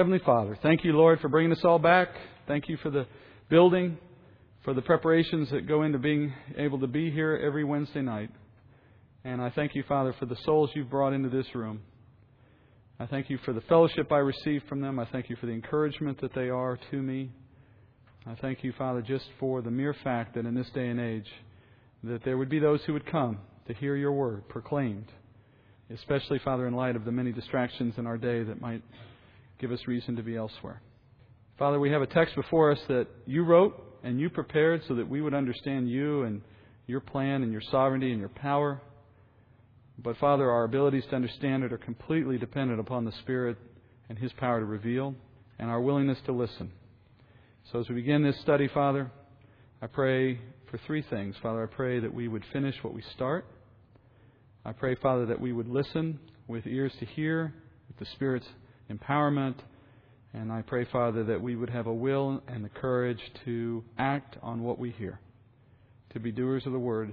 Heavenly Father, thank you, Lord, for bringing us all back. Thank you for the building, for the preparations that go into being able to be here every Wednesday night. And I thank you, Father, for the souls you've brought into this room. I thank you for the fellowship I receive from them. I thank you for the encouragement that they are to me. I thank you, Father, just for the mere fact that in this day and age, that there would be those who would come to hear your word proclaimed, especially, Father, in light of the many distractions in our day that might give us reason to be elsewhere. Father, we have a text before us that you wrote and you prepared so that we would understand you and your plan and your sovereignty and your power. But, Father, our abilities to understand it are completely dependent upon the Spirit and His power to reveal and our willingness to listen. So, as we begin this study, Father, I pray for three things. Father, I pray that we would finish what we start. I pray, Father, that we would listen with ears to hear, with the Spirit's empowerment. And I pray, Father, that we would have a will and the courage to act on what we hear, to be doers of the word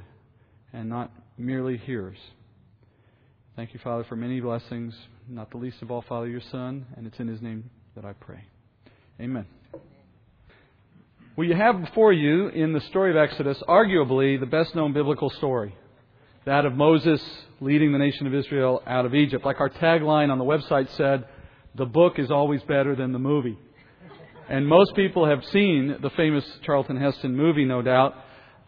and not merely hearers. Thank you, Father, for many blessings, not the least of all, Father, your Son, and it's in his name that I pray. Amen. Well, you have before you in the story of Exodus arguably the best known biblical story that of Moses leading the nation of Israel out of Egypt. Like our tagline on the website said, the book is always better than the movie. And most people have seen the famous Charlton Heston movie, no doubt.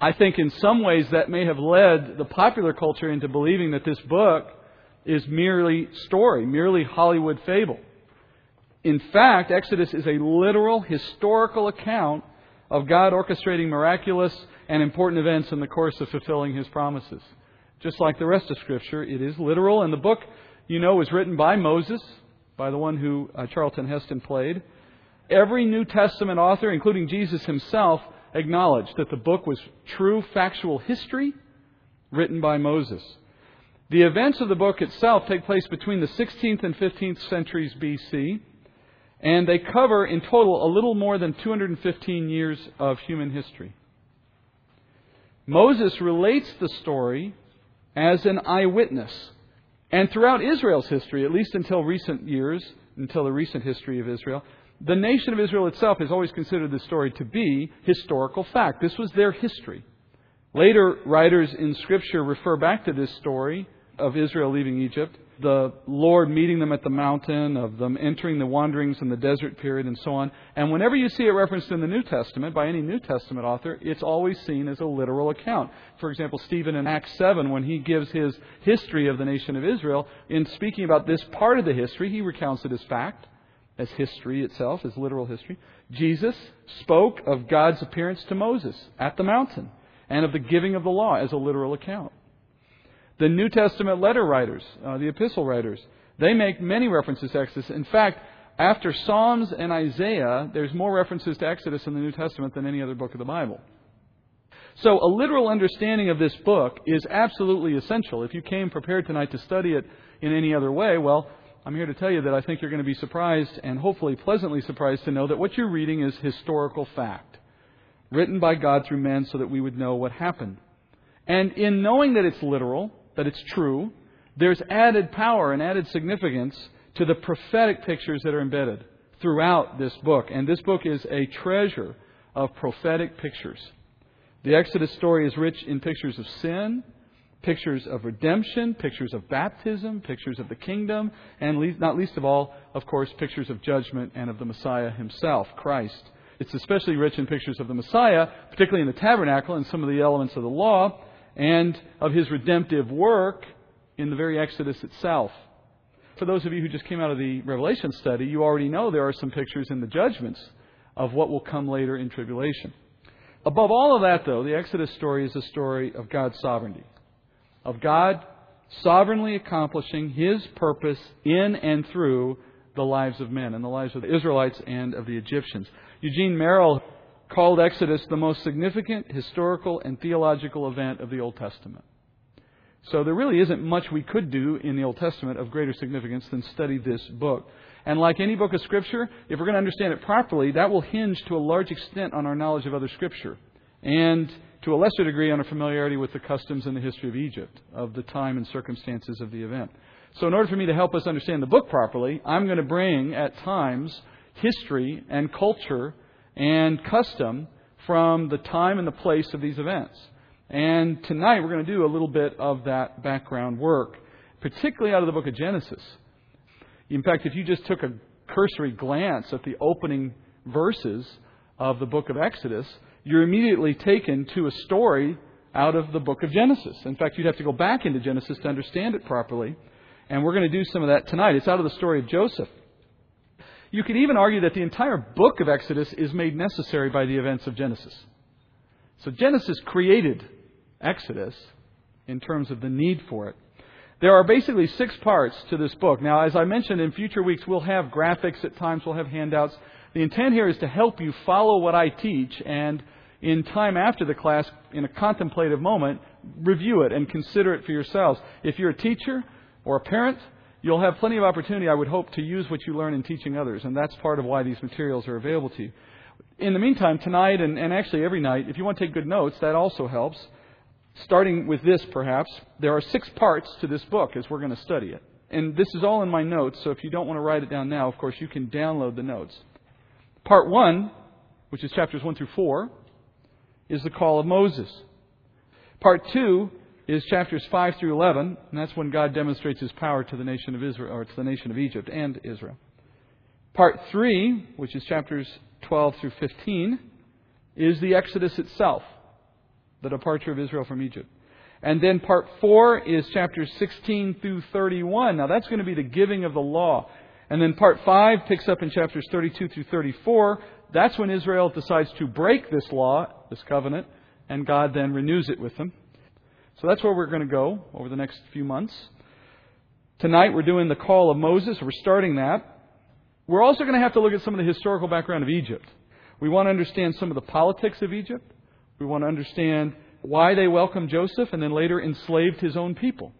I think in some ways that may have led the popular culture into believing that this book is merely story, merely Hollywood fable. In fact, Exodus is a literal historical account of God orchestrating miraculous and important events in the course of fulfilling His promises. Just like the rest of Scripture, it is literal, and the book, you know, was written by Moses, by the one who uh, Charlton Heston played. Every New Testament author, including Jesus himself, acknowledged that the book was true factual history written by Moses. The events of the book itself take place between the 16th and 15th centuries BC, and they cover in total a little more than 215 years of human history. Moses relates the story as an eyewitness and throughout Israel's history, at least until recent years, until the recent history of Israel, the nation of Israel itself has always considered this story to be historical fact. This was their history. Later writers in Scripture refer back to this story of Israel leaving Egypt the Lord meeting them at the mountain, of them entering the wanderings in the desert period, and so on. And whenever you see it referenced in the New Testament by any New Testament author, it's always seen as a literal account. For example, Stephen in Acts 7, when he gives his history of the nation of Israel, in speaking about this part of the history, he recounts it as fact, as history itself, as literal history. Jesus spoke of God's appearance to Moses at the mountain and of the giving of the law as a literal account. The New Testament letter writers, uh, the epistle writers, they make many references to Exodus. In fact, after Psalms and Isaiah, there's more references to Exodus in the New Testament than any other book of the Bible. So, a literal understanding of this book is absolutely essential. If you came prepared tonight to study it in any other way, well, I'm here to tell you that I think you're going to be surprised and hopefully pleasantly surprised to know that what you're reading is historical fact, written by God through men so that we would know what happened. And in knowing that it's literal, that it's true, there's added power and added significance to the prophetic pictures that are embedded throughout this book. And this book is a treasure of prophetic pictures. The Exodus story is rich in pictures of sin, pictures of redemption, pictures of baptism, pictures of the kingdom, and not least of all, of course, pictures of judgment and of the Messiah himself, Christ. It's especially rich in pictures of the Messiah, particularly in the tabernacle and some of the elements of the law, and of his redemptive work in the very Exodus itself. For those of you who just came out of the Revelation study, you already know there are some pictures in the judgments of what will come later in tribulation. Above all of that, though, the Exodus story is a story of God's sovereignty, of God sovereignly accomplishing His purpose in and through the lives of men and the lives of the Israelites and of the Egyptians. Eugene Merrill called Exodus the most significant historical and theological event of the Old Testament. So there really isn't much we could do in the Old Testament of greater significance than study this book. And like any book of Scripture, if we're going to understand it properly, that will hinge to a large extent on our knowledge of other Scripture. And to a lesser degree on our familiarity with the customs and the history of Egypt, of the time and circumstances of the event. So, in order for me to help us understand the book properly, I'm going to bring at times history and culture and custom from the time and the place of these events. And tonight we're going to do a little bit of that background work, particularly out of the book of Genesis. In fact, if you just took a cursory glance at the opening verses of the book of Exodus, you're immediately taken to a story out of the book of Genesis. In fact, you'd have to go back into Genesis to understand it properly. And we're going to do some of that tonight. It's out of the story of Joseph. You could even argue that the entire book of Exodus is made necessary by the events of Genesis. So Genesis created Exodus in terms of the need for it. There are basically six parts to this book. Now, as I mentioned, in future weeks, we'll have graphics at times, we'll have handouts. The intent here is to help you follow what I teach and in time after the class, in a contemplative moment, review it and consider it for yourselves. If you're a teacher or a parent, you'll have plenty of opportunity, I would hope, to use what you learn in teaching others, and that's part of why these materials are available to you. In the meantime, tonight and, and actually every night, if you want to take good notes, that also helps. Starting with this, perhaps, there are six parts to this book as we're going to study it. And this is all in my notes, so if you don't want to write it down now, of course, you can download the notes. Part 1, which is chapters 1 through 4, is the call of Moses. Part 2 is chapters 5 through 11, and that's when God demonstrates his power to the nation of Israel, or to the nation of Egypt and Israel. Part 3, which is chapters 12 through 15, is the Exodus itself, the departure of Israel from Egypt. And then part 4 is chapters 16 through 31. Now that's going to be the giving of the law. And then part 5 picks up in chapters 32 through 34. That's when Israel decides to break this law, this covenant, and God then renews it with them. So that's where we're going to go over the next few months. Tonight we're doing the call of Moses. We're starting that. We're also going to have to look at some of the historical background of Egypt. We want to understand some of the politics of Egypt. We want to understand why they welcomed Joseph and then later enslaved his own people.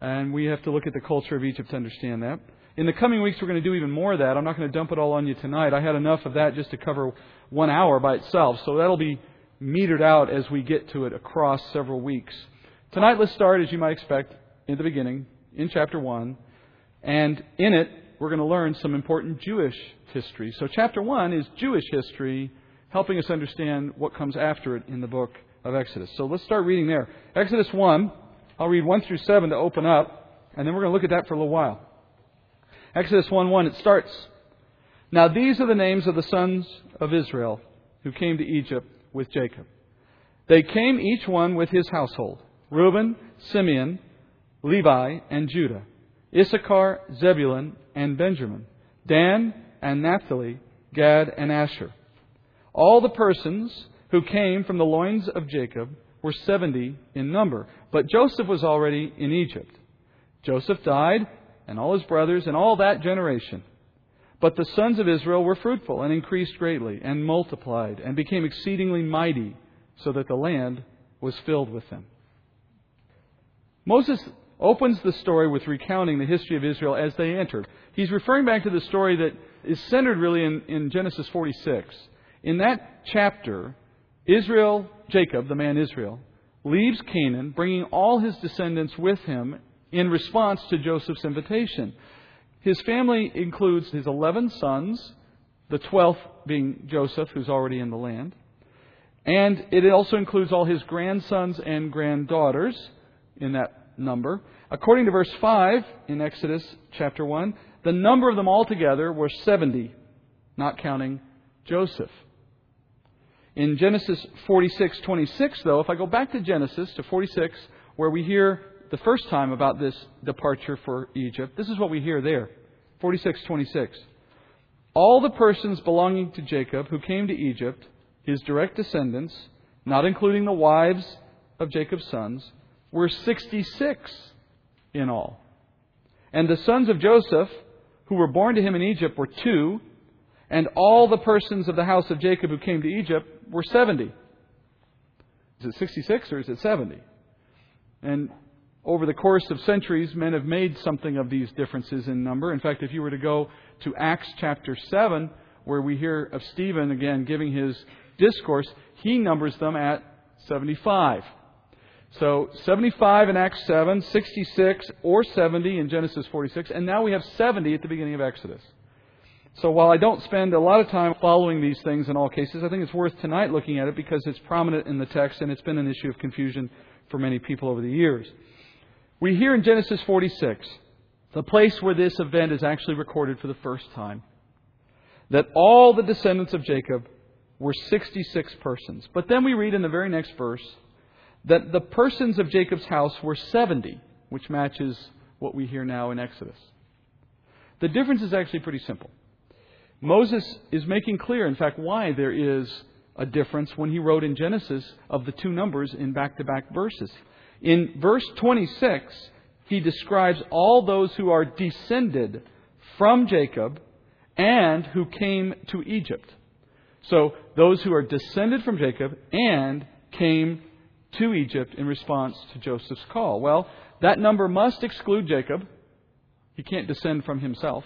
And we have to look at the culture of Egypt to understand that. In the coming weeks, we're going to do even more of that. I'm not going to dump it all on you tonight. I had enough of that just to cover one hour by itself. So that'll be metered out as we get to it across several weeks. Tonight, let's start, as you might expect, in the beginning, in chapter 1. And in it, we're going to learn some important Jewish history. So, chapter 1 is Jewish history, helping us understand what comes after it in the book of Exodus. So, let's start reading there. Exodus 1, I'll read 1 through 7 to open up, and then we're going to look at that for a little while. Exodus 1 1, it starts Now these are the names of the sons of Israel who came to Egypt with Jacob. They came each one with his household Reuben, Simeon, Levi, and Judah, Issachar, Zebulun, and Benjamin, Dan and Naphtali, Gad and Asher. All the persons who came from the loins of Jacob were seventy in number, but Joseph was already in Egypt. Joseph died and all his brothers and all that generation. But the sons of Israel were fruitful and increased greatly and multiplied and became exceedingly mighty, so that the land was filled with them. Moses opens the story with recounting the history of Israel as they entered. He's referring back to the story that is centered really in, in Genesis 46. In that chapter, Israel, Jacob, the man Israel, leaves Canaan, bringing all his descendants with him in response to Joseph's invitation. His family includes his 11 sons, the 12th being Joseph, who's already in the land. And it also includes all his grandsons and granddaughters in that number. According to verse 5 in Exodus chapter 1, the number of them altogether were 70, not counting Joseph. In Genesis 46:26 though, if I go back to Genesis to 46 where we hear the first time about this departure for Egypt, this is what we hear there 46:26. All the persons belonging to Jacob who came to Egypt, his direct descendants, not including the wives of Jacob's sons, were 66 in all. And the sons of Joseph, who were born to him in Egypt, were two, and all the persons of the house of Jacob who came to Egypt were 70. Is it 66 or is it 70? And over the course of centuries, men have made something of these differences in number. In fact, if you were to go to Acts chapter 7, where we hear of Stephen again giving his discourse, he numbers them at 75. So 75 in Acts 7, 66 or 70 in Genesis 46, and now we have 70 at the beginning of Exodus. So while I don't spend a lot of time following these things in all cases, I think it's worth tonight looking at it because it's prominent in the text and it's been an issue of confusion for many people over the years. We hear in Genesis 46, the place where this event is actually recorded for the first time, that all the descendants of Jacob were 66 persons. But then we read in the very next verse that the persons of Jacob's house were 70, which matches what we hear now in Exodus. The difference is actually pretty simple. Moses is making clear, in fact, why there is a difference when he wrote in Genesis of the two numbers in back to back verses. In verse 26, he describes all those who are descended from Jacob and who came to Egypt. So, those who are descended from Jacob and came to Egypt in response to Joseph's call. Well, that number must exclude Jacob. He can't descend from himself.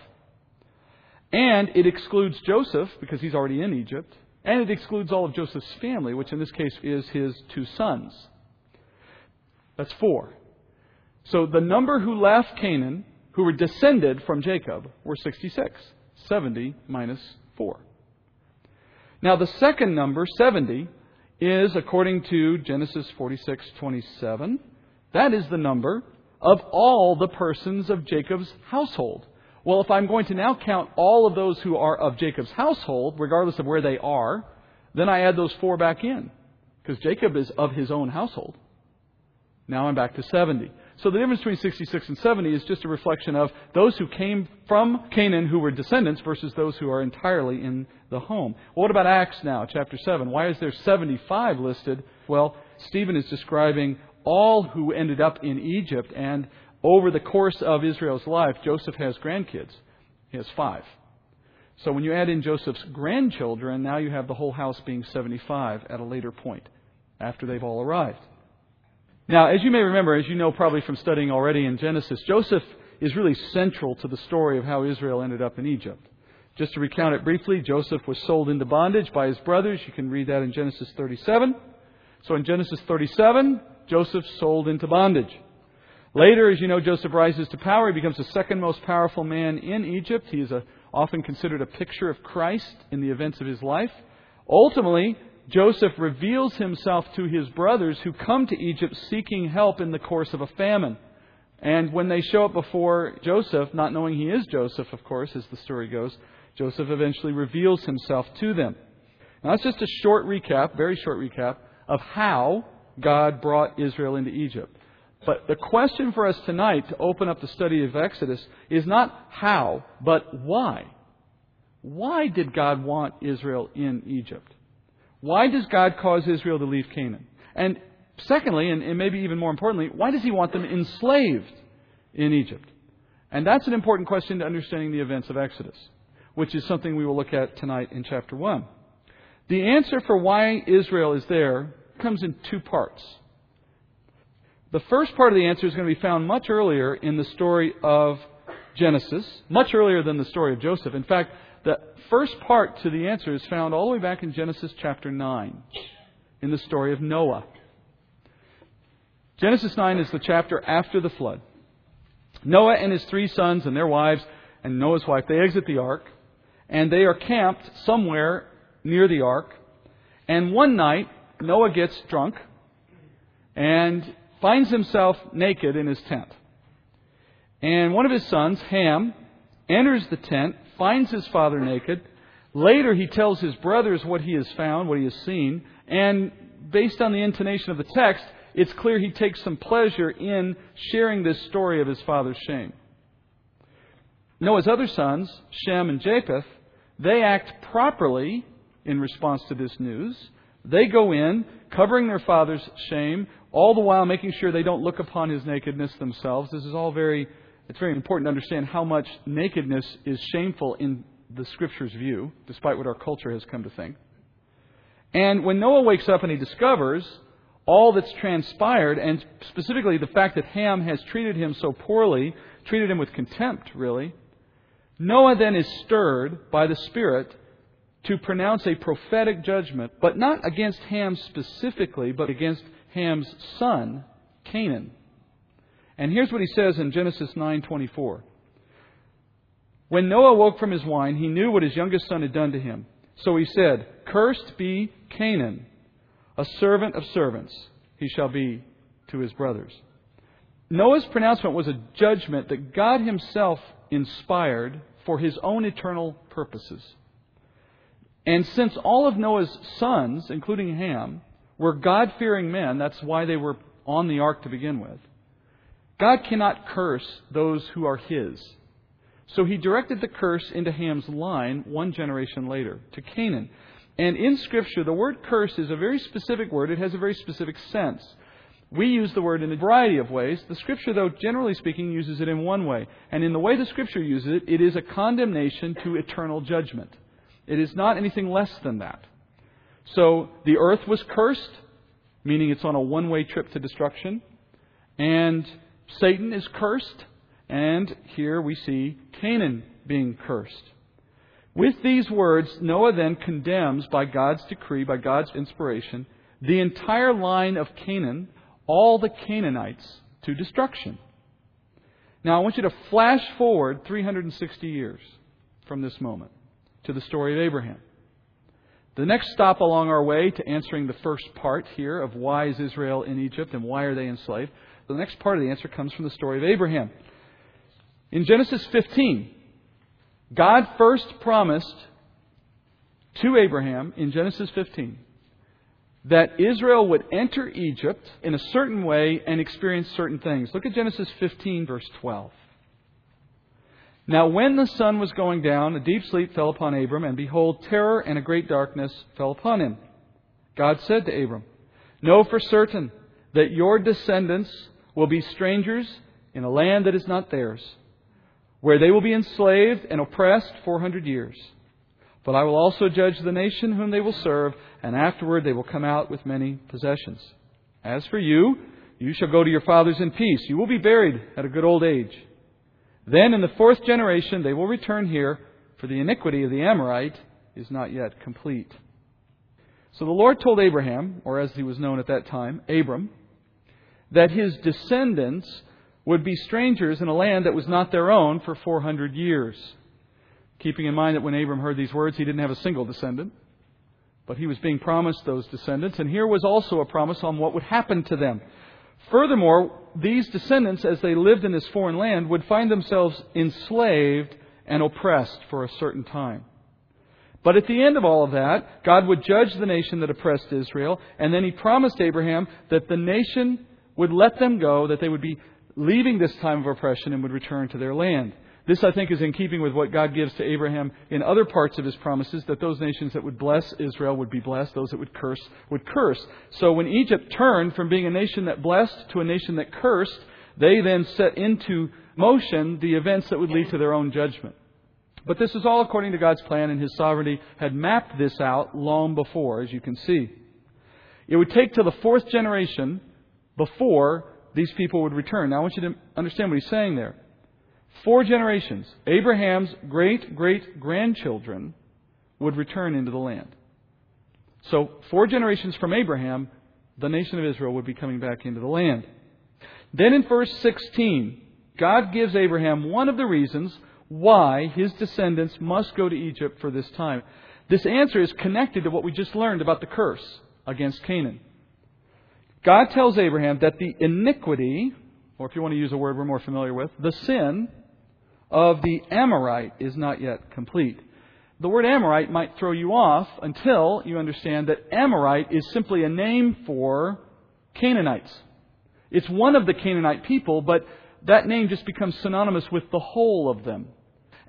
And it excludes Joseph because he's already in Egypt. And it excludes all of Joseph's family, which in this case is his two sons. That's four. So the number who left Canaan, who were descended from Jacob, were 66. 70 minus 4. Now the second number, 70, is, according to Genesis 46:27, that is the number of all the persons of Jacob's household. Well, if I'm going to now count all of those who are of Jacob's household, regardless of where they are, then I add those four back in. Because Jacob is of his own household. Now I'm back to 70. So the difference between 66 and 70 is just a reflection of those who came from Canaan who were descendants versus those who are entirely in the home. Well, what about Acts now, chapter 7? Why is there 75 listed? Well, Stephen is describing all who ended up in Egypt, and over the course of Israel's life, Joseph has grandkids. He has five. So when you add in Joseph's grandchildren, now you have the whole house being 75 at a later point, after they've all arrived. Now, as you may remember, as you know probably from studying already in Genesis, Joseph is really central to the story of how Israel ended up in Egypt. Just to recount it briefly, Joseph was sold into bondage by his brothers. You can read that in Genesis 37. So in Genesis 37, Joseph sold into bondage. Later, as you know, Joseph rises to power. He becomes the second most powerful man in Egypt. He is a, often considered a picture of Christ in the events of his life. Ultimately, Joseph reveals himself to his brothers who come to Egypt seeking help in the course of a famine. And when they show up before Joseph, not knowing he is Joseph, of course, as the story goes, Joseph eventually reveals himself to them. Now, that's just a short recap, very short recap, of how God brought Israel into Egypt. But the question for us tonight to open up the study of Exodus is not how, but why. Why did God want Israel in Egypt? Why does God cause Israel to leave Canaan? And secondly, and, and maybe even more importantly, why does He want them enslaved in Egypt? And that's an important question to understanding the events of Exodus which is something we will look at tonight in chapter 1. The answer for why Israel is there comes in two parts. The first part of the answer is going to be found much earlier in the story of Genesis, much earlier than the story of Joseph. In fact, the first part to the answer is found all the way back in Genesis chapter 9, in the story of Noah. Genesis 9 is the chapter after the flood. Noah and his three sons and their wives and Noah's wife, they exit the ark and they are camped somewhere near the ark. And one night, Noah gets drunk and finds himself naked in his tent. And one of his sons, Ham, enters the tent, finds his father naked. Later, he tells his brothers what he has found, what he has seen, and based on the intonation of the text, it's clear he takes some pleasure in sharing this story of his father's shame. Noah's other sons, Shem and Japheth, they act properly in response to this news. They go in, covering their father's shame, all the while making sure they don't look upon his nakedness themselves. This is all very, it's very important to understand how much nakedness is shameful in the Scripture's view, despite what our culture has come to think. And when Noah wakes up and he discovers all that's transpired, and specifically the fact that Ham has treated him so poorly, treated him with contempt, really, Noah then is stirred by the Spirit to pronounce a prophetic judgment, but not against Ham specifically, but against Ham's son, Canaan. And here's what he says in Genesis 9:24. When Noah woke from his wine, he knew what his youngest son had done to him. So he said, Cursed be Canaan, a servant of servants he shall be to his brothers. Noah's pronouncement was a judgment that God himself inspired for his own eternal purposes. And since all of Noah's sons, including Ham, were God fearing men, that's why they were on the ark to begin with, God cannot curse those who are his. So he directed the curse into Ham's line one generation later, to Canaan. And in Scripture, the word curse is a very specific word. It has a very specific sense. We use the word in a variety of ways. The Scripture, though, generally speaking, uses it in one way. And in the way the Scripture uses it, it is a condemnation to eternal judgment. It is not anything less than that. So the earth was cursed, meaning it's on a one way trip to destruction. And Satan is cursed. And here we see Canaan being cursed. With these words, Noah then condemns, by God's decree, by God's inspiration, the entire line of Canaan, all the Canaanites, to destruction. Now, I want you to flash forward 360 years from this moment to the story of Abraham. The next stop along our way to answering the first part here of why is Israel in Egypt and why are they enslaved, the next part of the answer comes from the story of Abraham. In Genesis 15, God first promised to Abraham in Genesis 15 that Israel would enter Egypt in a certain way and experience certain things. Look at Genesis 15, verse 12. Now, when the sun was going down, a deep sleep fell upon Abram, and behold, terror and a great darkness fell upon him. God said to Abram, Know for certain that your descendants will be strangers in a land that is not theirs where they will be enslaved and oppressed 400 years. But I will also judge the nation whom they will serve, and afterward they will come out with many possessions. As for you, you shall go to your fathers in peace. You will be buried at a good old age. Then in the fourth generation they will return here, for the iniquity of the Amorite is not yet complete. So the Lord told Abraham, or as he was known at that time, Abram, that his descendants would be strangers in a land that was not their own for 400 years. Keeping in mind that when Abram heard these words, he didn't have a single descendant, but he was being promised those descendants, and here was also a promise on what would happen to them. Furthermore, these descendants, as they lived in this foreign land, would find themselves enslaved and oppressed for a certain time. But at the end of all of that, God would judge the nation that oppressed Israel, and then he promised Abraham that the nation would let them go, that they would be leaving this time of oppression and would return to their land. This, I think, is in keeping with what God gives to Abraham in other parts of his promises that those nations that would bless Israel would be blessed, those that would curse would curse. So when Egypt turned from being a nation that blessed to a nation that cursed, they then set into motion the events that would lead to their own judgment. But this is all according to God's plan, and His sovereignty had mapped this out long before, as you can see. It would take to the fourth generation before these people would return. Now, I want you to understand what he's saying there. Four generations, Abraham's great great grandchildren would return into the land. So, four generations from Abraham, the nation of Israel would be coming back into the land. Then in verse 16, God gives Abraham one of the reasons why his descendants must go to Egypt for this time. This answer is connected to what we just learned about the curse against Canaan. God tells Abraham that the iniquity, or if you want to use a word we're more familiar with, the sin of the Amorite is not yet complete. The word Amorite might throw you off until you understand that Amorite is simply a name for Canaanites. It's one of the Canaanite people, but that name just becomes synonymous with the whole of them.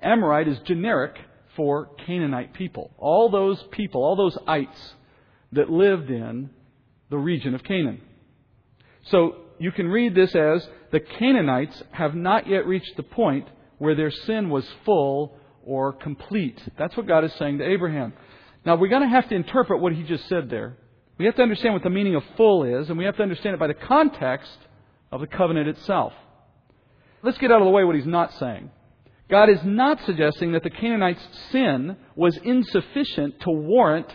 Amorite is generic for Canaanite people. All those people, all those ites that lived in the region of Canaan. So you can read this as the Canaanites have not yet reached the point where their sin was full or complete. That's what God is saying to Abraham. Now we're going to have to interpret what he just said there. We have to understand what the meaning of full is, and we have to understand it by the context of the covenant itself. Let's get out of the way what he's not saying. God is not suggesting that the Canaanites' sin was insufficient to warrant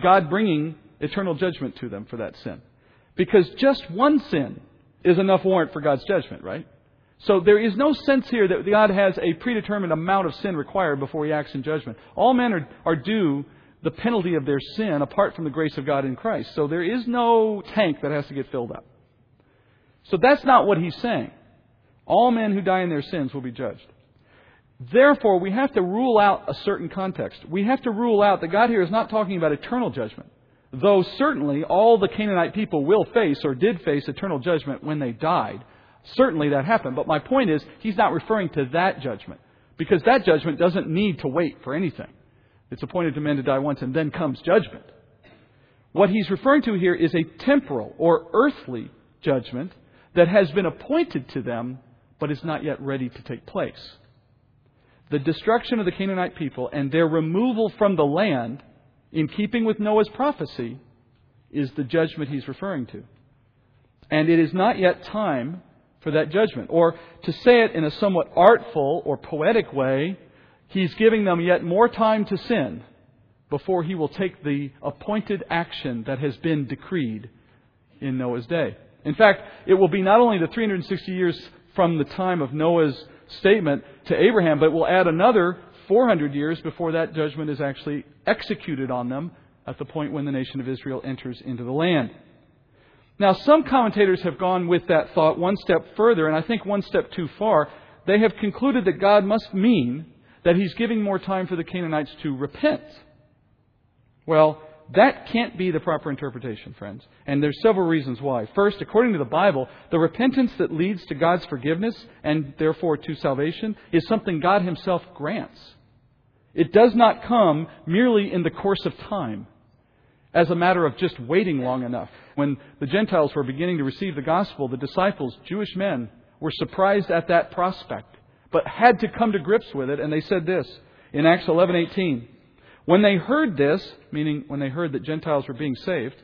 God bringing eternal judgment to them for that sin. Because just one sin is enough warrant for God's judgment, right? So there is no sense here that God has a predetermined amount of sin required before he acts in judgment. All men are, are due the penalty of their sin apart from the grace of God in Christ. So there is no tank that has to get filled up. So that's not what he's saying. All men who die in their sins will be judged. Therefore, we have to rule out a certain context. We have to rule out that God here is not talking about eternal judgment. Though certainly all the Canaanite people will face or did face eternal judgment when they died. Certainly that happened. But my point is, he's not referring to that judgment. Because that judgment doesn't need to wait for anything. It's appointed to men to die once and then comes judgment. What he's referring to here is a temporal or earthly judgment that has been appointed to them but is not yet ready to take place. The destruction of the Canaanite people and their removal from the land, in keeping with Noah's prophecy, is the judgment he's referring to. And it is not yet time for that judgment. Or to say it in a somewhat artful or poetic way, he's giving them yet more time to sin before he will take the appointed action that has been decreed in Noah's day. In fact, it will be not only the 360 years from the time of Noah's statement to Abraham, but it will add another 400 years before that judgment is actually executed on them at the point when the nation of Israel enters into the land. Now, some commentators have gone with that thought one step further, and I think one step too far. They have concluded that God must mean that He's giving more time for the Canaanites to repent. Well, that can't be the proper interpretation, friends. And there's several reasons why. First, according to the Bible, the repentance that leads to God's forgiveness and therefore to salvation is something God Himself grants. It does not come merely in the course of time as a matter of just waiting long enough. When the Gentiles were beginning to receive the gospel, the disciples, Jewish men, were surprised at that prospect, but had to come to grips with it, and they said this in Acts 11:18. When they heard this, meaning when they heard that Gentiles were being saved,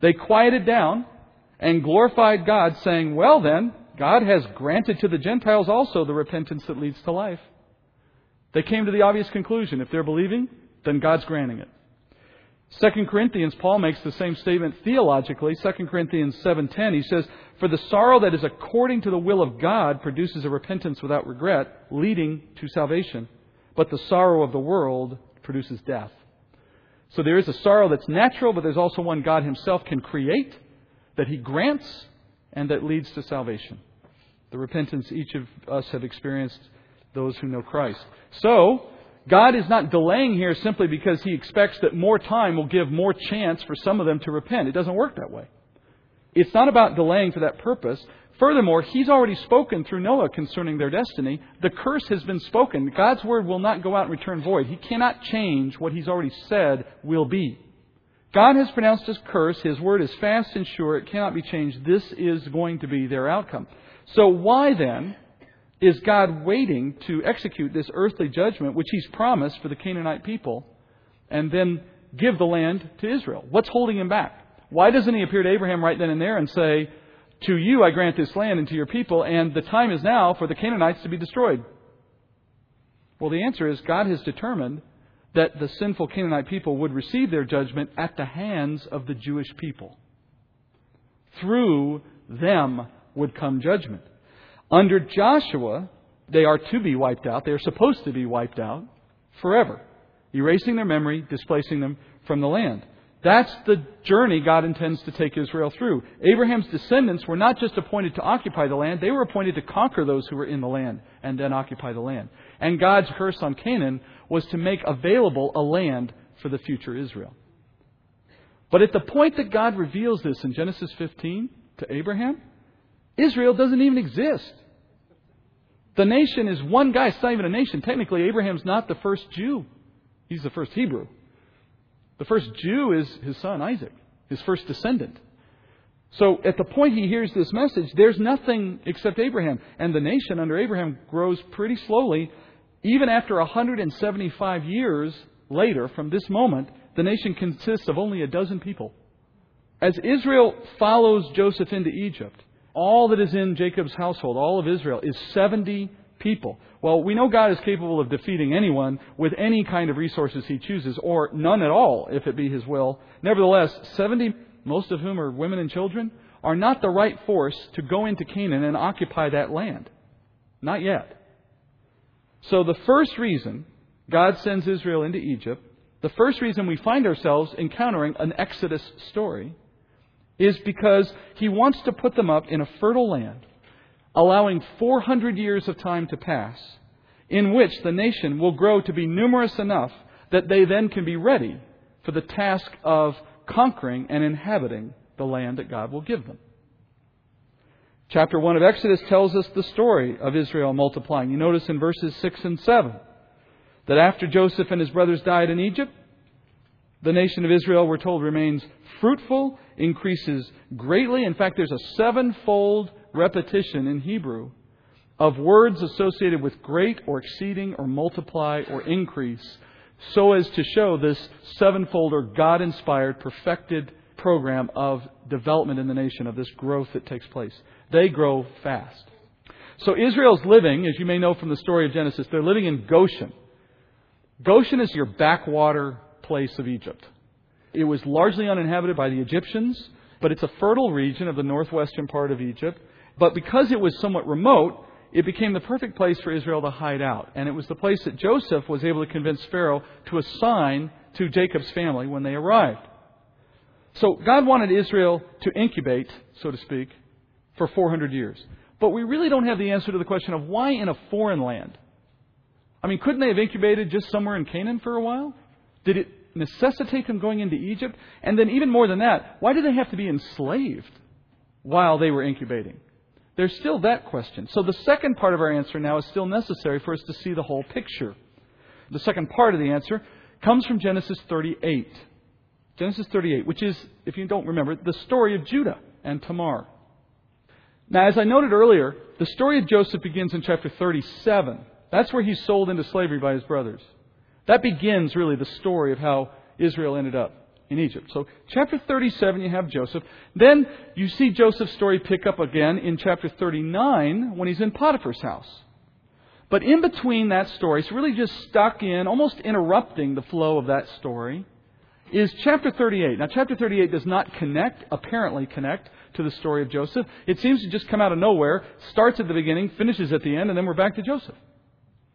they quieted down and glorified God, saying, Well then, God has granted to the Gentiles also the repentance that leads to life. They came to the obvious conclusion if they're believing, then God's granting it. 2 Corinthians, Paul makes the same statement theologically. 2 Corinthians 7.10, he says, For the sorrow that is according to the will of God produces a repentance without regret, leading to salvation. But the sorrow of the world produces death. So there is a sorrow that's natural, but there's also one God Himself can create, that He grants, and that leads to salvation. The repentance each of us have experienced, those who know Christ. So, God is not delaying here simply because He expects that more time will give more chance for some of them to repent. It doesn't work that way. It's not about delaying for that purpose. Furthermore, He's already spoken through Noah concerning their destiny. The curse has been spoken. God's word will not go out and return void. He cannot change what He's already said will be. God has pronounced His curse. His word is fast and sure. It cannot be changed. This is going to be their outcome. So why then is God waiting to execute this earthly judgment which He's promised for the Canaanite people and then give the land to Israel? What's holding Him back? Why doesn't He appear to Abraham right then and there and say, To you I grant this land and to your people, and the time is now for the Canaanites to be destroyed? Well, the answer is God has determined that the sinful Canaanite people would receive their judgment at the hands of the Jewish people. Through them would come judgment. Under Joshua, they are to be wiped out. They are supposed to be wiped out forever, erasing their memory, displacing them from the land. That's the journey God intends to take Israel through. Abraham's descendants were not just appointed to occupy the land, they were appointed to conquer those who were in the land and then occupy the land. And God's curse on Canaan was to make available a land for the future Israel. But at the point that God reveals this in Genesis 15 to Abraham, Israel doesn't even exist. The nation is one guy. It's not even a nation. Technically, Abraham's not the first Jew. He's the first Hebrew. The first Jew is his son Isaac, his first descendant. So at the point he hears this message, there's nothing except Abraham. And the nation under Abraham grows pretty slowly. Even after 175 years later from this moment, the nation consists of only a dozen people. As Israel follows Joseph into Egypt, all that is in Jacob's household, all of Israel, is 70 people. Well, we know God is capable of defeating anyone with any kind of resources he chooses, or none at all, if it be his will. Nevertheless, 70, most of whom are women and children, are not the right force to go into Canaan and occupy that land. Not yet. So the first reason God sends Israel into Egypt, the first reason we find ourselves encountering an Exodus story, is because He wants to put them up in a fertile land, allowing 400 years of time to pass, in which the nation will grow to be numerous enough that they then can be ready for the task of conquering and inhabiting the land that God will give them. Chapter 1 of Exodus tells us the story of Israel multiplying. You notice in verses 6 and 7 that after Joseph and his brothers died in Egypt, the nation of Israel, we're told, remains fruitful, increases greatly. In fact, there's a sevenfold repetition in Hebrew of words associated with great or exceeding or multiply or increase, so as to show this sevenfold or God inspired, perfected program of development in the nation, of this growth that takes place. They grow fast. So Israel's living, as you may know from the story of Genesis, they're living in Goshen. Goshen is your backwater place of Egypt. It was largely uninhabited by the Egyptians, but it's a fertile region of the northwestern part of Egypt. But because it was somewhat remote, it became the perfect place for Israel to hide out. And it was the place that Joseph was able to convince Pharaoh to assign to Jacob's family when they arrived. So God wanted Israel to incubate, so to speak, for 400 years. But we really don't have the answer to the question of why in a foreign land? I mean, couldn't they have incubated just somewhere in Canaan for a while? Did it necessitate them going into Egypt? And then, even more than that, why did they have to be enslaved while they were incubating? There's still that question. So, the second part of our answer now is still necessary for us to see the whole picture. The second part of the answer comes from Genesis 38. Genesis 38, which is, if you don't remember, the story of Judah and Tamar. Now, as I noted earlier, the story of Joseph begins in chapter 37. That's where he's sold into slavery by his brothers. That begins really the story of how Israel ended up in Egypt. So, chapter 37, you have Joseph. Then you see Joseph's story pick up again in chapter 39 when he's in Potiphar's house. But in between that story, it's really just stuck in, almost interrupting the flow of that story, is chapter 38. Now, chapter 38 does not connect, apparently connect, to the story of Joseph. It seems to just come out of nowhere, starts at the beginning, finishes at the end, and then we're back to Joseph.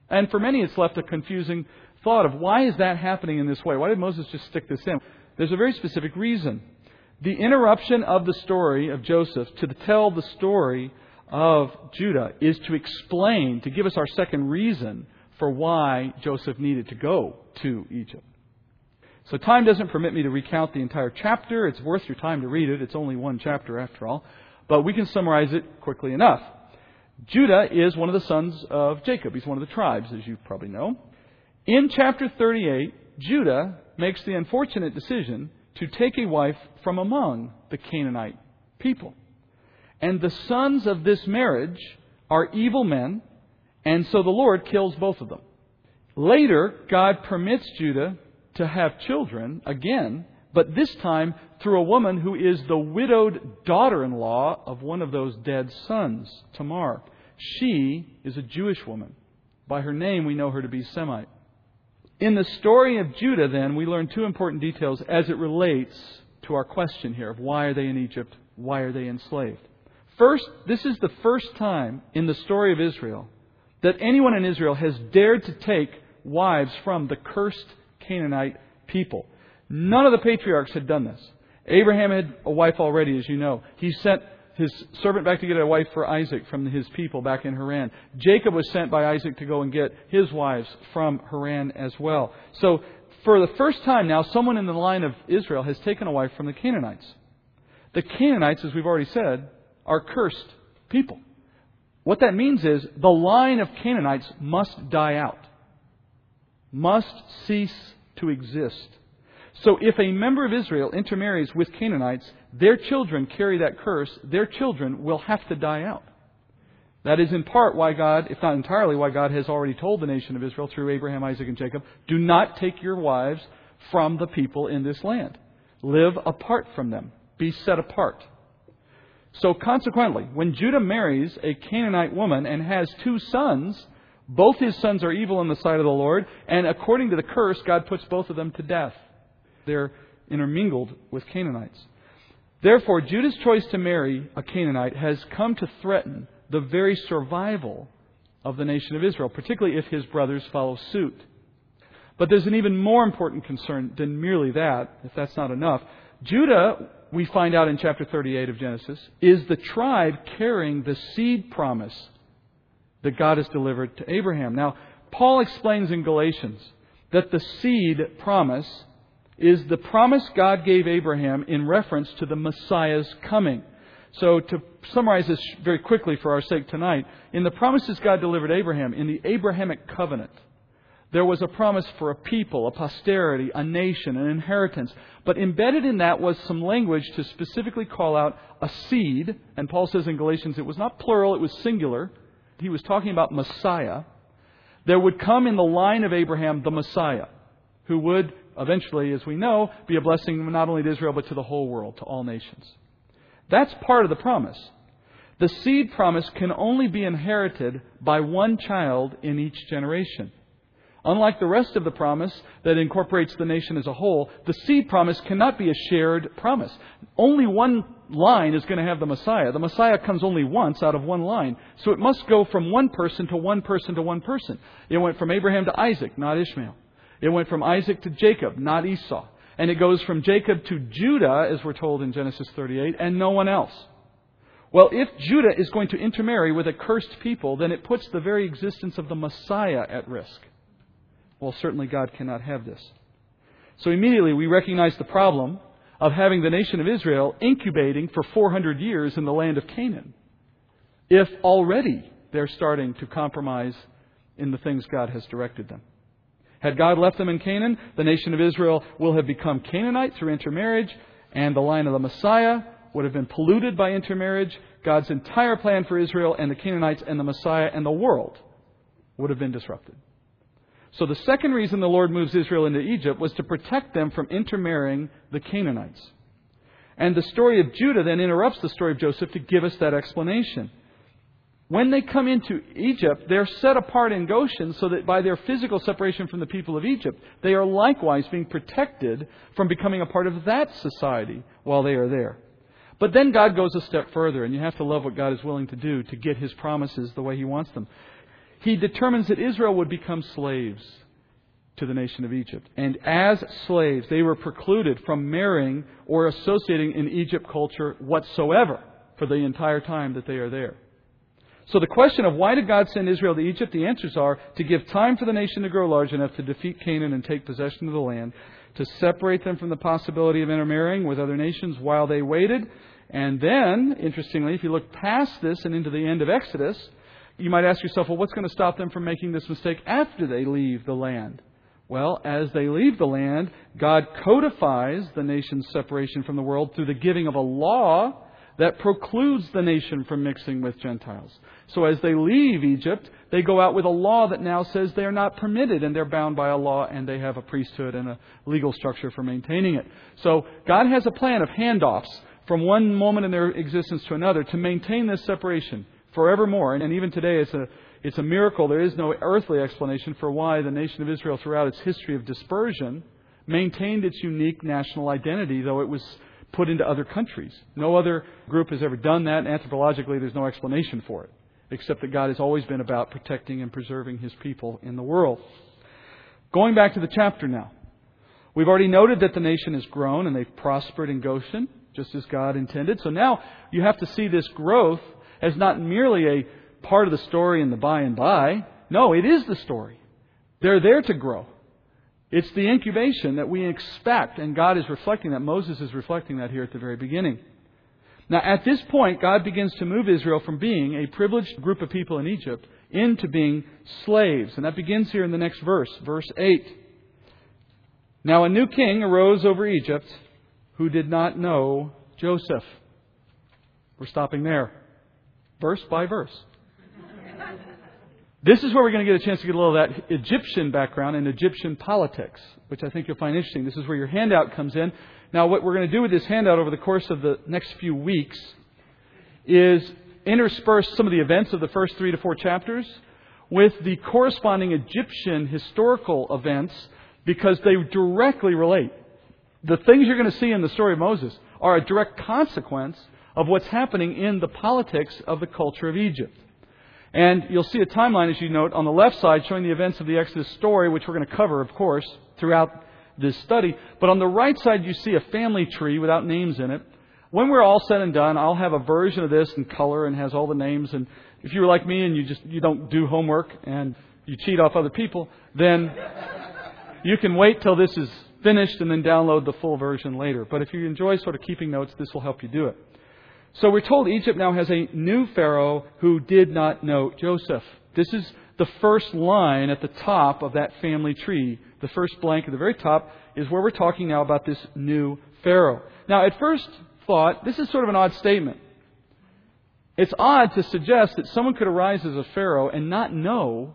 And for many, it's left a confusing thought of why is that happening in this way? Why did Moses just stick this in? There's a very specific reason. The interruption of the story of Joseph to tell the story of Judah is to explain, to give us our second reason for why Joseph needed to go to Egypt. So time doesn't permit me to recount the entire chapter. It's worth your time to read it. It's only one chapter after all. But we can summarize it quickly enough. Judah is one of the sons of Jacob. He's one of the tribes, as you probably know. In chapter 38, Judah makes the unfortunate decision to take a wife from among the Canaanite people. And the sons of this marriage are evil men, and so the Lord kills both of them. Later, God permits Judah to have children again, but this time through a woman who is the widowed daughter in law of one of those dead sons, Tamar. She is a Jewish woman. By her name, we know her to be Semite. In the story of Judah, then, we learn two important details as it relates to our question here of why are they in Egypt? Why are they enslaved? First, this is the first time in the story of Israel that anyone in Israel has dared to take wives from the cursed Canaanite people. None of the patriarchs had done this. Abraham had a wife already, as you know. He sent his servant back to get a wife for Isaac from his people back in Haran. Jacob was sent by Isaac to go and get his wives from Haran as well. So, for the first time now, someone in the line of Israel has taken a wife from the Canaanites. The Canaanites, as we've already said, are cursed people. What that means is the line of Canaanites must die out, must cease to exist. So if a member of Israel intermarries with Canaanites, their children carry that curse. Their children will have to die out. That is in part why God, if not entirely, why God has already told the nation of Israel through Abraham, Isaac, and Jacob, do not take your wives from the people in this land. Live apart from them. Be set apart. So consequently, when Judah marries a Canaanite woman and has two sons, both his sons are evil in the sight of the Lord, and according to the curse, God puts both of them to death. They're intermingled with Canaanites. Therefore, Judah's choice to marry a Canaanite has come to threaten the very survival of the nation of Israel, particularly if his brothers follow suit. But there's an even more important concern than merely that, if that's not enough. Judah, we find out in chapter 38 of Genesis, is the tribe carrying the seed promise that God has delivered to Abraham. Now, Paul explains in Galatians that the seed promise is the promise God gave Abraham in reference to the Messiah's coming. So, to summarize this very quickly for our sake tonight, in the promises God delivered Abraham, in the Abrahamic covenant, there was a promise for a people, a posterity, a nation, an inheritance. But embedded in that was some language to specifically call out a seed. And Paul says in Galatians it was not plural, it was singular. He was talking about Messiah. There would come in the line of Abraham the Messiah, who would eventually, as we know, be a blessing not only to Israel, but to the whole world, to all nations. That's part of the promise. The seed promise can only be inherited by one child in each generation. Unlike the rest of the promise that incorporates the nation as a whole, the seed promise cannot be a shared promise. Only one line is going to have the Messiah. The Messiah comes only once out of one line. So it must go from one person to one person to one person. It went from Abraham to Isaac, not Ishmael. It went from Isaac to Jacob, not Esau. And it goes from Jacob to Judah, as we're told in Genesis 38, and no one else. Well, if Judah is going to intermarry with a cursed people, then it puts the very existence of the Messiah at risk. Well, certainly God cannot have this. So immediately we recognize the problem of having the nation of Israel incubating for 400 years in the land of Canaan. If already they're starting to compromise in the things God has directed them. Had God left them in Canaan, the nation of Israel will have become Canaanite through intermarriage, and the line of the Messiah would have been polluted by intermarriage. God's entire plan for Israel and the Canaanites and the Messiah and the world would have been disrupted. So the second reason the Lord moves Israel into Egypt was to protect them from intermarrying the Canaanites. And the story of Judah then interrupts the story of Joseph to give us that explanation. When they come into Egypt, they're set apart in Goshen so that by their physical separation from the people of Egypt, they are likewise being protected from becoming a part of that society while they are there. But then God goes a step further, and you have to love what God is willing to do to get His promises the way He wants them. He determines that Israel would become slaves to the nation of Egypt. And as slaves, they were precluded from marrying or associating in Egypt culture whatsoever for the entire time that they are there. So the question of why did God send Israel to Egypt? The answers are to give time for the nation to grow large enough to defeat Canaan and take possession of the land, to separate them from the possibility of intermarrying with other nations while they waited. And then, interestingly, if you look past this and into the end of Exodus, you might ask yourself, well, what's going to stop them from making this mistake after they leave the land? Well, as they leave the land, God codifies the nation's separation from the world through the giving of a law that precludes the nation from mixing with Gentiles. So as they leave Egypt, they go out with a law that now says they are not permitted and they're bound by a law and they have a priesthood and a legal structure for maintaining it. So God has a plan of handoffs from one moment in their existence to another to maintain this separation forevermore. And even today, it's a, it's a miracle. There is no earthly explanation for why the nation of Israel, throughout its history of dispersion, maintained its unique national identity, though it was put into other countries. No other group has ever done that. and Anthropologically, there's no explanation for it except that God has always been about protecting and preserving his people in the world. Going back to the chapter now. We've already noted that the nation has grown and they've prospered in Goshen, just as God intended. So now you have to see this growth as not merely a part of the story in the by and by. No, it is the story. They're there to grow. It's the incubation that we expect, and God is reflecting that. Moses is reflecting that here at the very beginning. Now, at this point, God begins to move Israel from being a privileged group of people in Egypt into being slaves. And that begins here in the next verse, verse 8. Now, a new king arose over Egypt who did not know Joseph. We're stopping there, verse by verse. This is where we're going to get a chance to get a little of that Egyptian background and Egyptian politics, which I think you'll find interesting. This is where your handout comes in. Now, what we're going to do with this handout over the course of the next few weeks is intersperse some of the events of the first three to four chapters with the corresponding Egyptian historical events because they directly relate. the things you're going to see in the story of Moses are a direct consequence of what's happening in the politics of the culture of Egypt. And you'll see a timeline, as you note, on the left side showing the events of the Exodus story, which we're going to cover, of course, throughout this study. But on the right side, you see a family tree without names in it. When we're all said and done, I'll have a version of this in color and has all the names. And if you're like me and you just you don't do homework and you cheat off other people, then you can wait till this is finished and then download the full version later. But if you enjoy sort of keeping notes, this will help you do it. So we're told Egypt now has a new Pharaoh who did not know Joseph. This is the first line at the top of that family tree. The first blank at the very top is where we're talking now about this new Pharaoh. Now, at first thought, this is sort of an odd statement. It's odd to suggest that someone could arise as a Pharaoh and not know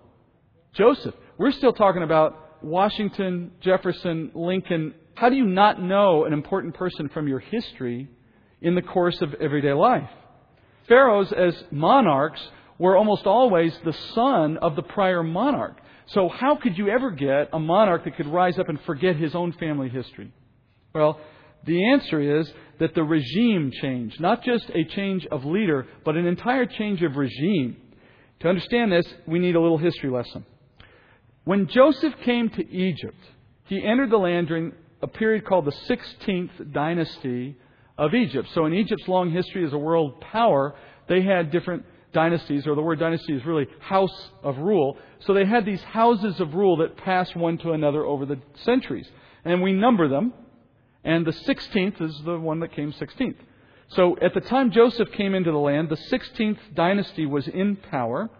Joseph. We're still talking about Washington, Jefferson, Lincoln. How do you not know an important person from your history in the course of everyday life. Pharaohs, as monarchs, were almost always the son of the prior monarch. So, how could you ever get a monarch that could rise up and forget his own family history? Well, the answer is that the regime changed. Not just a change of leader, but an entire change of regime. To understand this, we need a little history lesson. When Joseph came to Egypt, he entered the land during a period called the 16th dynasty of Egypt. So in Egypt's long history as a world power, they had different dynasties, or the word dynasty is really house of rule. So they had these houses of rule that passed one to another over the centuries. And we number them, and the 16th is the one that came 16th. So at the time Joseph came into the land, the 16th dynasty was in power.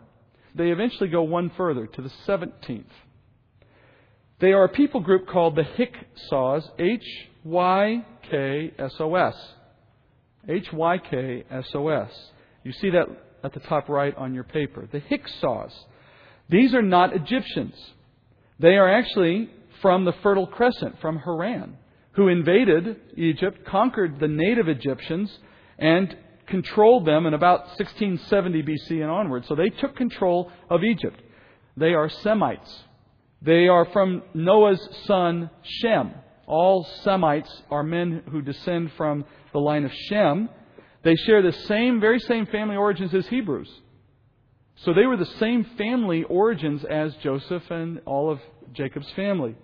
They eventually go one further to the 17th. They are a people group called the Hyksos, H Y K S O S. H Y K S O S. You see that at the top right on your paper. The Hyksos. These are not Egyptians. They are actually from the Fertile Crescent, from Haran, who invaded Egypt, conquered the native Egyptians, and controlled them in about 1670 BC and onward. So they took control of Egypt. They are Semites. They are from Noah's son Shem. All Semites are men who descend from the line of Shem. They share the same, very same family origins as Hebrews. So they were the same family origins as Joseph and all of Jacob's family.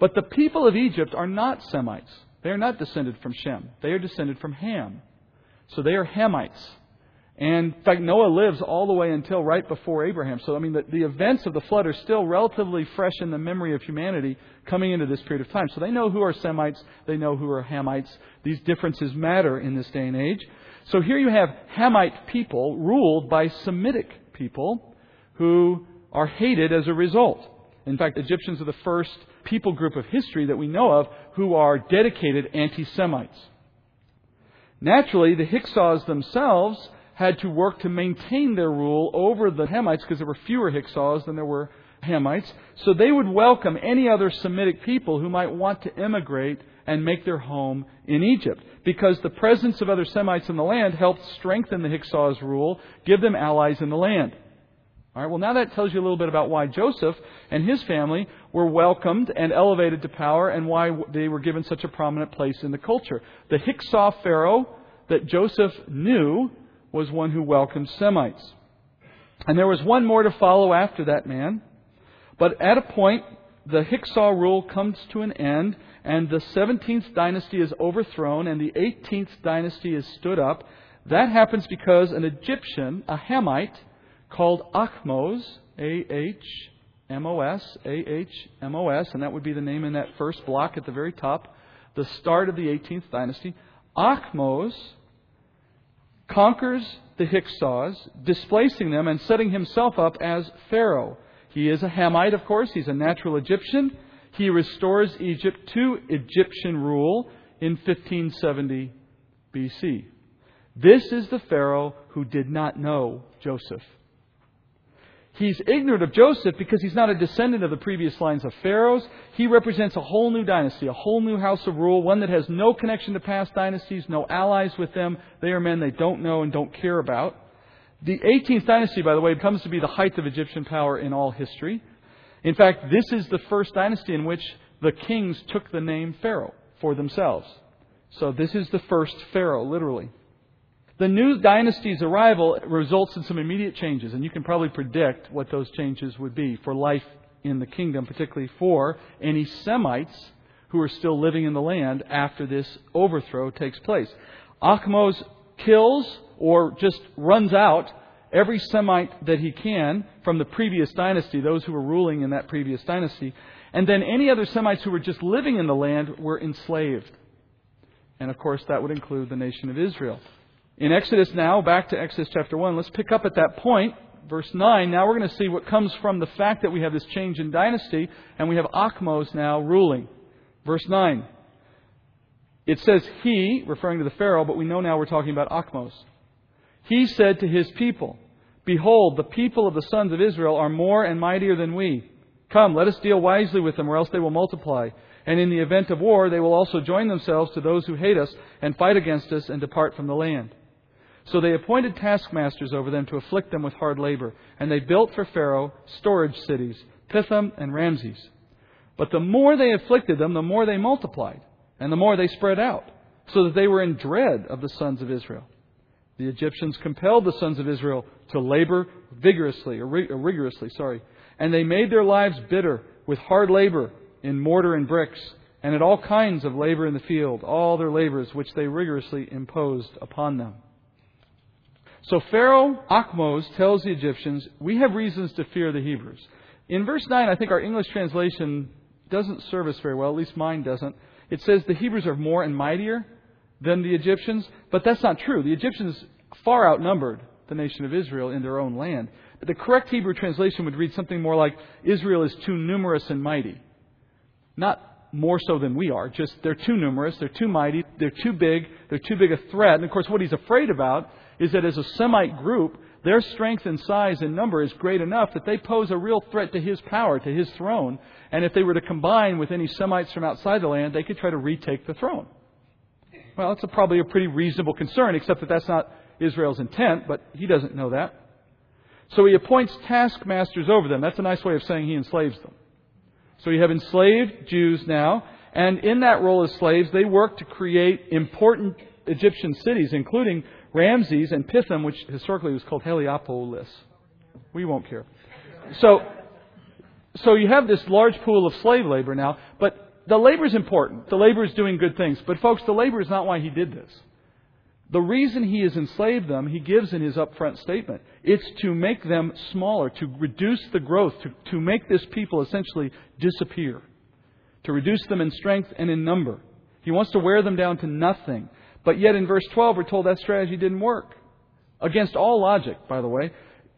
But the people of Egypt are not Semites. They are not descended from Shem. They are descended from Ham. So they are Hamites. And in fact, Noah lives all the way until right before Abraham. So, I mean, the, the events of the flood are still relatively fresh in the memory of humanity coming into this period of time. So they know who are Semites, they know who are Hamites. These differences matter in this day and age. So here you have Hamite people ruled by Semitic people who are hated as a result. In fact, Egyptians are the first people group of history that we know of who are dedicated anti Semites. Naturally, the Hyksos themselves had to work to maintain their rule over the Hamites because there were fewer Hyksos than there were Hamites. So they would welcome any other Semitic people who might want to immigrate and make their home in Egypt. Because the presence of other Semites in the land helped strengthen the Hyksos rule, give them allies in the land. All right, well, now that tells you a little bit about why Joseph and his family were welcomed and elevated to power and why they were given such a prominent place in the culture. The Hyksos Pharaoh that Joseph knew was one who welcomed Semites. And there was one more to follow after that man. But at a point, the Hyksos rule comes to an end, and the 17th dynasty is overthrown, and the 18th dynasty is stood up. That happens because an Egyptian, a Hamite, called Ahmose, A H M O S, A H M O S, and that would be the name in that first block at the very top, the start of the 18th dynasty. Ahmose conquers the Hyksos, displacing them and setting himself up as Pharaoh. He is a Hamite, of course. He's a natural Egyptian. He restores Egypt to Egyptian rule in 1570 BC. This is the Pharaoh who did not know Joseph. He's ignorant of Joseph because he's not a descendant of the previous lines of pharaohs. He represents a whole new dynasty, a whole new house of rule, one that has no connection to past dynasties, no allies with them. They are men they don't know and don't care about. The 18th dynasty, by the way, comes to be the height of Egyptian power in all history. In fact, this is the first dynasty in which the kings took the name Pharaoh. for themselves. So this is the first Pharaoh, literally. The new dynasty's arrival results in some immediate changes, and you can probably predict what those changes would be for life in the kingdom, particularly for any Semites who are still living in the land after this overthrow takes place. Ahmose kills or just runs out every Semite that he can from the previous dynasty, those who were ruling in that previous dynasty, and then any other Semites who were just living in the land were enslaved. And of course, that would include the nation of Israel. In Exodus now, back to Exodus chapter 1, let's pick up at that point, verse 9. Now we're going to see what comes from the fact that we have this change in dynasty, and we have Ahmose now ruling. Verse 9. It says he, referring to the Pharaoh, but we know now we're talking about Ahmose. He said to his people, Behold, the people of the sons of Israel are more and mightier than we. Come, let us deal wisely with them, or else they will multiply. And in the event of war, they will also join themselves to those who hate us and fight against us and depart from the land. So they appointed taskmasters over them to afflict them with hard labor. And they built for Pharaoh storage cities, Pithom and Ramses. But the more they afflicted them, the more they multiplied, and the more they spread out, so that they were in dread of the sons of Israel. The Egyptians compelled the sons of Israel to labor vigorously, or rigorously, sorry, and they made their lives bitter with hard labor in mortar and bricks, and at all kinds of labor in the field, all their labors which they rigorously imposed upon them. So Pharaoh Ahmose tells the Egyptians, We have reasons to fear the Hebrews. In verse 9, I think our English translation doesn't serve us very well, at least mine doesn't. It says the Hebrews are more and mightier than the Egyptians, but that's not true. The Egyptians far outnumbered the nation of Israel in their own land. But the correct Hebrew translation would read something more like Israel is too numerous and mighty. Not more so than we are, just they're too numerous, they're too mighty, they're too big, they're too big a threat. And of course, what he's afraid about is that as a Semite group, their strength and size and number is great enough that they pose a real threat to his power, to his throne. And if they were to combine with any Semites from outside the land, they could try to retake the throne. Well, that's a, probably a pretty reasonable concern, except that that's not Israel's intent, but he doesn't know that. So he appoints taskmasters over them. That's a nice way of saying he enslaves them. So you have enslaved Jews now, and in that role as slaves, they work to create important Egyptian cities, including Ramses and Pithom, which historically was called Heliopolis. We won't care. So, so you have this large pool of slave labor now, but the labor is important. The labor is doing good things. But folks, the labor is not why he did this. The reason he has enslaved them, he gives in his upfront statement. It's to make them smaller, to reduce the growth, to, to make this people essentially disappear, to reduce them in strength and in number. He wants to wear them down to nothing. But yet in verse 12, we're told that strategy didn't work. Against all logic, by the way.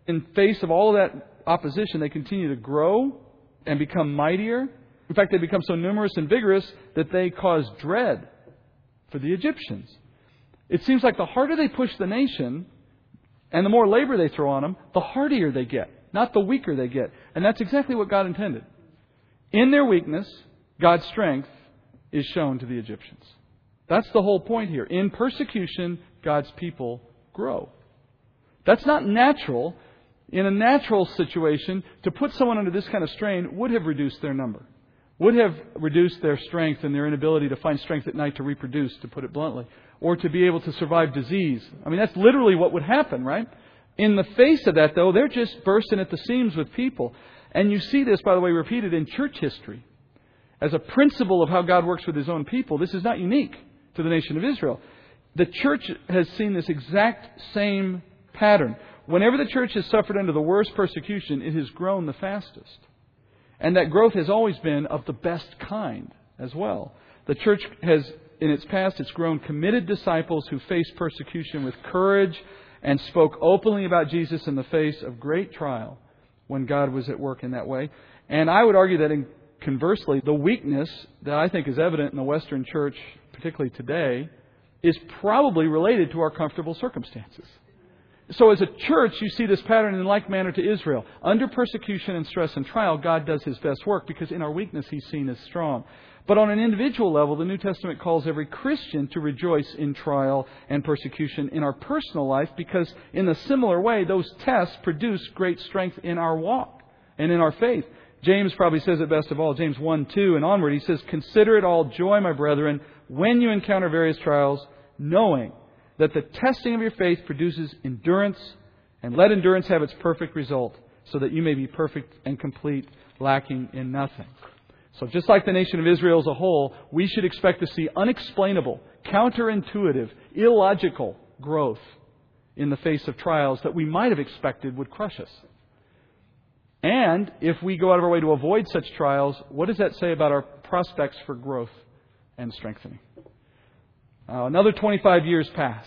In face of all of that opposition, they continue to grow and become mightier. In fact, they become so numerous and vigorous that they cause dread for the Egyptians. It seems like the harder they push the nation and the more labor they throw on them, the hardier they get, not the weaker they get. And that's exactly what God intended. In their weakness, God's strength is shown to the Egyptians. That's the whole point here. In persecution, God's people grow. That's not natural. In a natural situation, to put someone under this kind of strain would have reduced their number, would have reduced their strength and their inability to find strength at night to reproduce, to put it bluntly, or to be able to survive disease. I mean, that's literally what would happen, right? In the face of that, though, they're just bursting at the seams with people. And you see this, by the way, repeated in church history. As a principle of how God works with his own people, this is not unique to the nation of Israel. The church has seen this exact same pattern. Whenever the church has suffered under the worst persecution, it has grown the fastest. And that growth has always been of the best kind as well. The church has, in its past, it's grown committed disciples who faced persecution with courage and spoke openly about Jesus in the face of great trial when God was at work in that way. And I would argue that in, conversely, the weakness that I think is evident in the Western church particularly today, is probably related to our comfortable circumstances. So, as a church, you see this pattern in like manner to Israel. Under persecution and stress and trial, God does his best work because in our weakness, he's seen as strong. But on an individual level, the New Testament calls every Christian to rejoice in trial and persecution in our personal life because, in a similar way, those tests produce great strength in our walk and in our faith. James probably says it best of all. James 1 2 and onward, he says, Consider it all joy, my brethren, when you encounter various trials, knowing that the testing of your faith produces endurance, and let endurance have its perfect result, so that you may be perfect and complete, lacking in nothing. So, just like the nation of Israel as a whole, we should expect to see unexplainable, counterintuitive, illogical growth in the face of trials that we might have expected would crush us. And if we go out of our way to avoid such trials, what does that say about our prospects for growth and strengthening? Uh, another 25 years pass.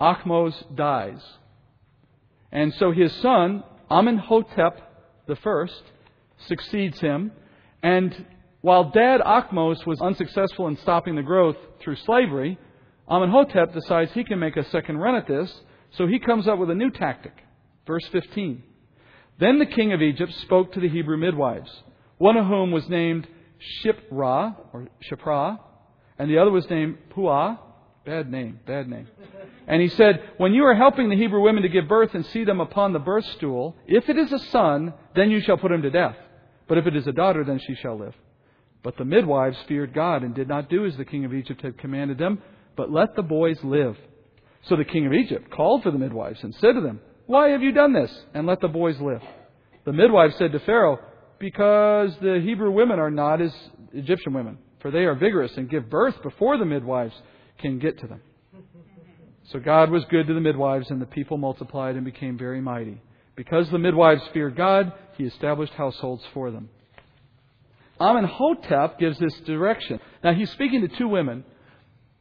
Ahmose dies. And so his son, Amenhotep I, succeeds him. And while dad Ahmose was unsuccessful in stopping the growth through slavery, Amenhotep decides he can make a second run at this, so he comes up with a new tactic. Verse 15. Then the king of Egypt spoke to the Hebrew midwives, one of whom was named Shiphrah, or Shiphrah, and the other was named Puah. Bad name, bad name. And he said, When you are helping the Hebrew women to give birth and see them upon the birth stool, if it is a son, then you shall put him to death. But if it is a daughter, then she shall live. But the midwives feared God and did not do as the king of Egypt had commanded them, but let the boys live. So the king of Egypt called for the midwives and said to them, Why have you done this? And let the boys live. The midwife said to Pharaoh, Because the Hebrew women are not as Egyptian women, for they are vigorous and give birth before the midwives can get to them. So God was good to the midwives, and the people multiplied and became very mighty. Because the midwives feared God, he established households for them. Amenhotep gives this direction. Now he's speaking to two women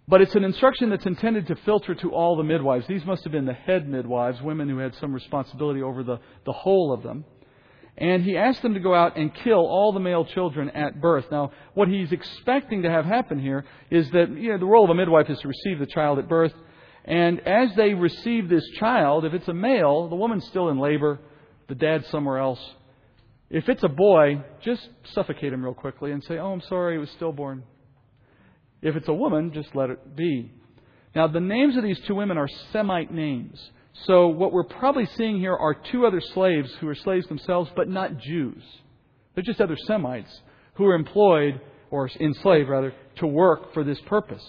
but it's an instruction that's intended to filter to all the midwives. These must have been the head midwives, women who had some responsibility over the, the whole of them. And he asked them to go out and kill all the male children at birth. Now, what he's expecting to have happen here is that you know, the role of a midwife is to receive the child at birth. And as they receive this child, if it's a male, the woman's still in labor, the dad's somewhere else. If it's a boy, just suffocate him real quickly and say, Oh, I'm sorry, he was stillborn. If it's a woman, just let it be. Now, the names of these two women are Semite names. So, what we're probably seeing here are two other slaves who are slaves themselves, but not Jews. They're just other Semites who are employed, or enslaved rather, to work for this purpose.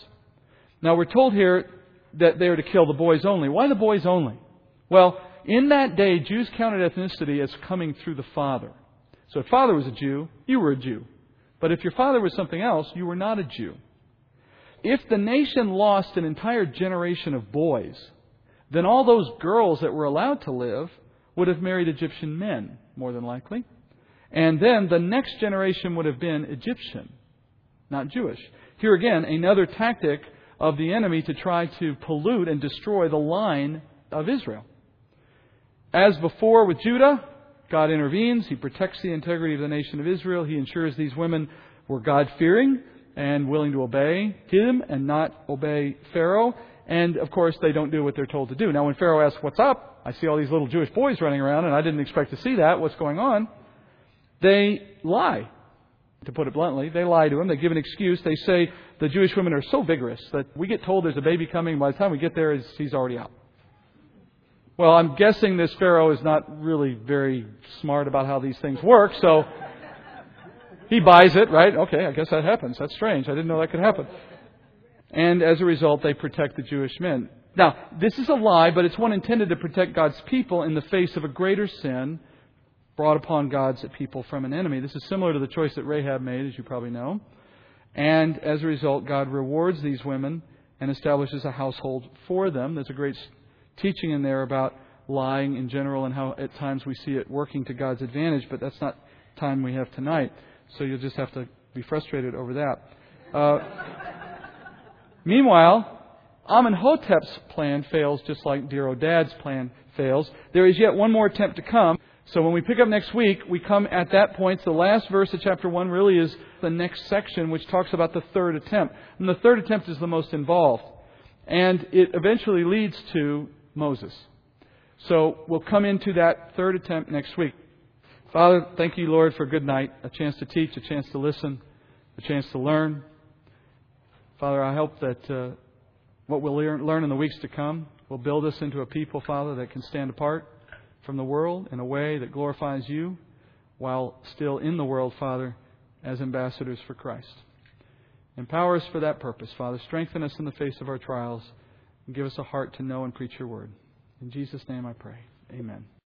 Now, we're told here that they are to kill the boys only. Why the boys only? Well, in that day, Jews counted ethnicity as coming through the father. So, if father was a Jew, you were a Jew. But if your father was something else, you were not a Jew. If the nation lost an entire generation of boys, then all those girls that were allowed to live would have married Egyptian men, more than likely. And then the next generation would have been Egyptian, not Jewish. Here again, another tactic of the enemy to try to pollute and destroy the line of Israel. As before with Judah, God intervenes. He protects the integrity of the nation of Israel. He ensures these women were God fearing and willing to obey him and not obey Pharaoh. And of course, they don't do what they're told to do. Now, when Pharaoh asks, What's up? I see all these little Jewish boys running around, and I didn't expect to see that. What's going on? They lie. To put it bluntly, they lie to him. They give an excuse. They say the Jewish women are so vigorous that we get told there's a baby coming. By the time we get there, he's already out. Well, I'm guessing this Pharaoh is not really very smart about how these things work, so he buys it, right? Okay, I guess that happens. That's strange. I didn't know that could happen. And as a result, they protect the Jewish men. Now, this is a lie, but it's one intended to protect God's people in the face of a greater sin brought upon God's people from an enemy. This is similar to the choice that Rahab made, as you probably know. And as a result, God rewards these women and establishes a household for them. There's a great teaching in there about lying in general and how at times we see it working to God's advantage, but that's not time we have tonight. So you'll just have to be frustrated over that. Uh, meanwhile, Amenhotep's plan fails just like dear old dad's plan fails. There is yet one more attempt to come. So when we pick up next week, we come at that point. The last verse of chapter 1 really is the next section, which talks about the third attempt. And the third attempt is the most involved. And it eventually leads to Moses. So we'll come into that third attempt next week. Father, thank you, Lord, for a good night, a chance to teach, a chance to listen, a chance to learn. Father, I hope that uh, what we'll learn in the weeks to come will build us into a people, Father, that can stand apart from the world in a way that glorifies you. while still in the world, Father, as ambassadors for Christ. Empower us for that purpose, Father. Strengthen us in the face of our trials and give us a heart to know and preach your word. In Jesus' name I pray. Amen.